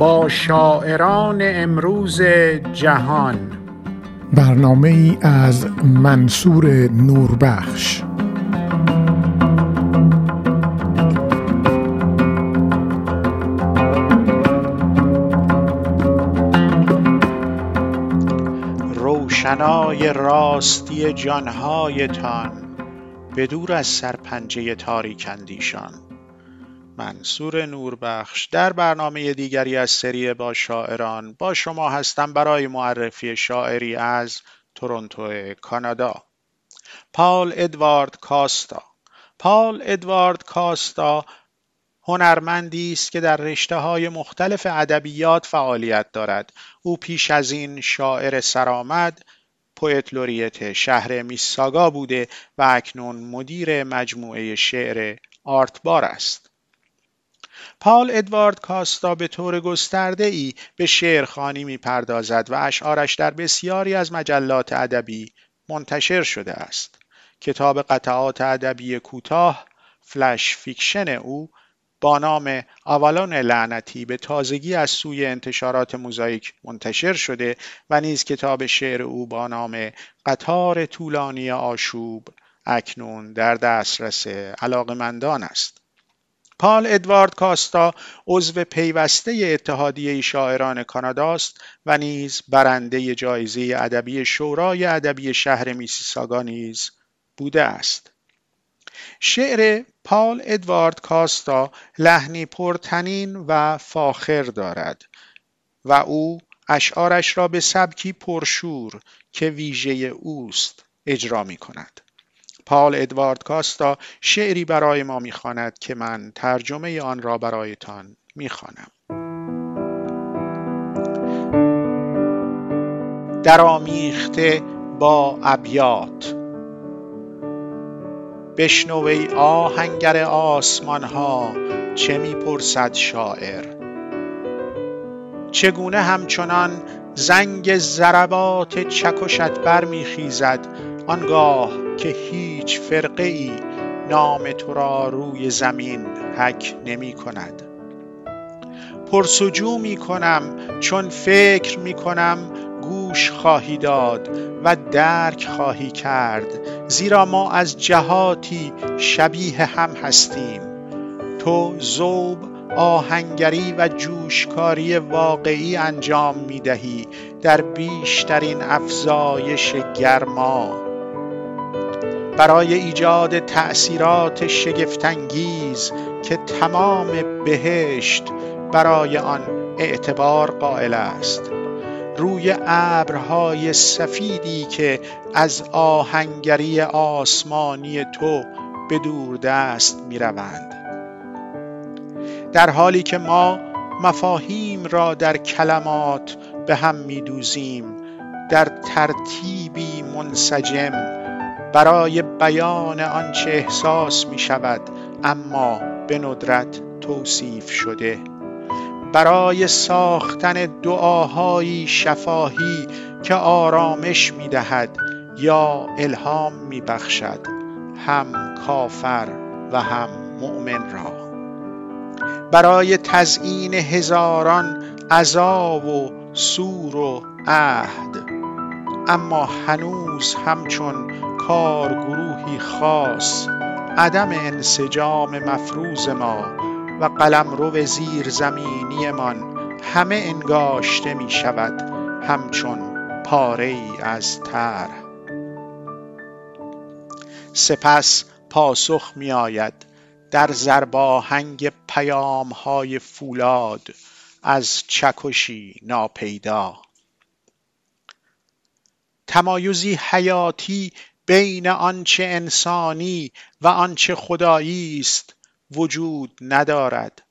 با شاعران امروز جهان. برنامه ای از منصور نوربخش. روشنای راستی جانهایتان بدور از سرپنجه تاریک اندیشان. منصور نوربخش در برنامه دیگری از سری با شاعران با شما هستم برای معرفی شاعری از تورنتو کانادا. پال ادوارد کاستا. پال ادوارد کاستا هنرمندی است که در رشته های مختلف ادبیات فعالیت دارد. او پیش از این شاعر سرآمد لوریت شهر میساگا بوده و اکنون مدیر مجموعه شعر Art Bar است. پال ادوارد کاستا به طور گسترده ای به شعرخوانی می پردازد و اشعارش در بسیاری از مجلات ادبی منتشر شده است. کتاب قطعات ادبی کوتاه flash fiction او با نام آوالون لعنتی به تازگی از سوی انتشارات موزاییک منتشر شده و نیز کتاب شعر او با نام قطار طولانی آشوب اکنون در دسترس علاقمندان است. پال ادوارد کاستا عضو پیوسته اتحادیه شاعران کانادا است و نیز برنده جایزه ادبی شورای ادبی شهر میسیساگا نیز بوده است. شعر پال ادوارد کاستا لحنی پرتنین و فاخر دارد و او اشعارش را به سبکی پرشور که ویژه اوست اجرا می کند. پال ادوارد کاستا شعری برای ما می‌خواند که من ترجمه آن را برایتان می‌خوانم. در آمیخته با ابیات. بشنوی آهنگر آسمان ها چه می‌پرسد شاعر؟ چگونه همچنان زنگ ضربات چکشت برمیخیزد آنگاه که هیچ فرقه ای نام تو را روی زمین حک نمی کند. پرسجو می کنم چون فکر می کنم گوش خواهی داد و درک خواهی کرد زیرا ما از جهاتی شبیه هم هستیم. تو زوب آهنگری و جوشکاری واقعی انجام می دهی در بیشترین افزایش گرما. برای ایجاد تأثیرات شگفتانگیز که تمام بهشت برای آن اعتبار قائل است روی ابرهای سفیدی که از آهنگری آسمانی تو به دور دست می روند. در حالی که ما مفاهیم را در کلمات به هم می دوزیم در ترتیبی منسجم برای بیان آنچه احساس می شود اما به ندرت توصیف شده. برای ساختن دعاهایی شفاهی که آرامش می دهد یا الهام می بخشد هم کافر و هم مؤمن را. برای تزیین هزاران عذاب و سور و عهد اما هنوز همچون کارگروهی خاص عدم انسجام مفروض ما و قلمرو زیر زمینیمان همه انگاشته می شود همچون پاره ای از تر سپس پاسخ می آید در زرباهنگ پیام های فولاد از چکشی ناپیدا. تمایزی حیاتی بین آنچه انسانی و آنچه خدایی است وجود ندارد.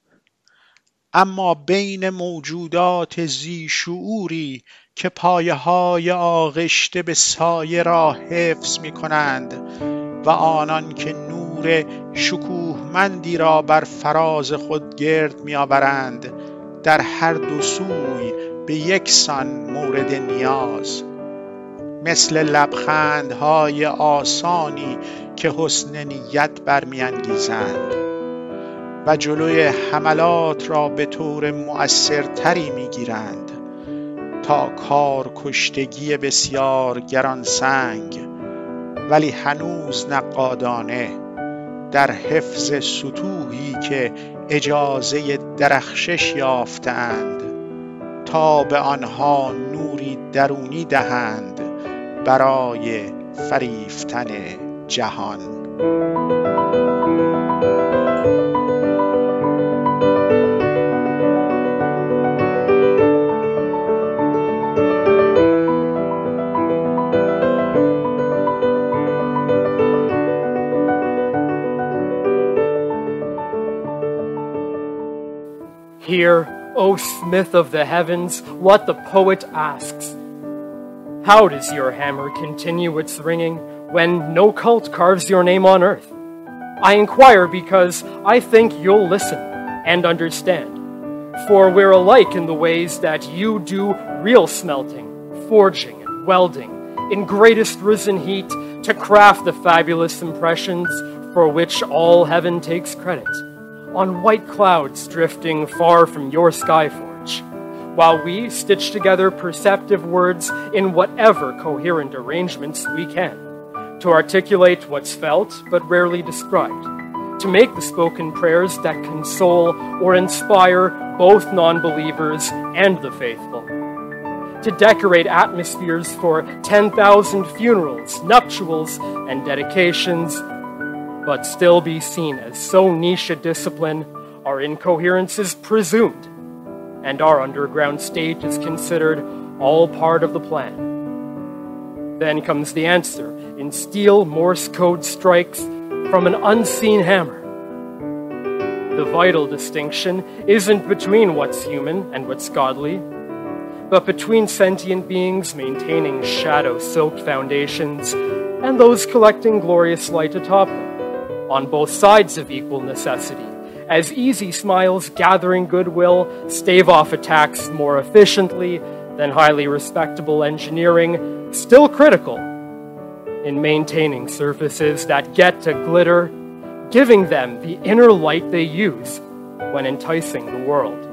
اما بین موجودات زی شعوری که پایه های آغشته به سایه را حفظ می کنند و آنان که نور شکوهمندی را بر فراز خود گرد می آورند در هر دو سوی به یکسان مورد نیاز. مثل لبخندهای آسانی که حسن نیت برمیانگیزند. و جلوی حملات را به طور مؤثرتری می‌گیرند تا کار کشتگی بسیار گرانسنگ ولی هنوز نقادانه در حفظ سطوحی که اجازه درخشش یافتند تا به آنها نوری درونی دهند. برای فریفتن جهان Hear, O smith of the heavens, what the poet asks. How does your hammer continue its ringing when no cult carves your name on earth? I inquire because I think you'll listen and understand. For we're alike in the ways that you do real smelting, forging, and welding in greatest risen heat to craft the fabulous impressions for which all heaven takes credit on white clouds drifting far from your skyforge, while we stitch together perceptive words in whatever coherent arrangements we can, to articulate what's felt but rarely described, to make the spoken prayers that console or inspire both non believers and the faithful. To decorate atmospheres for 10,000 funerals, nuptials, and dedications but still be seen as so niche a discipline, our incoherence is presumed, and our underground state is considered all part of the plan. Then comes the answer in steel Morse code strikes from an unseen hammer. The vital distinction isn't between what's human and what's godly, but between sentient beings maintaining shadow soaked foundations and those collecting glorious light atop them on both sides of equal necessity, as easy smiles gathering goodwill stave off attacks more efficiently than highly respectable engineering, still critical in maintaining surfaces that get to glitter, giving them the inner light they use when enticing the world.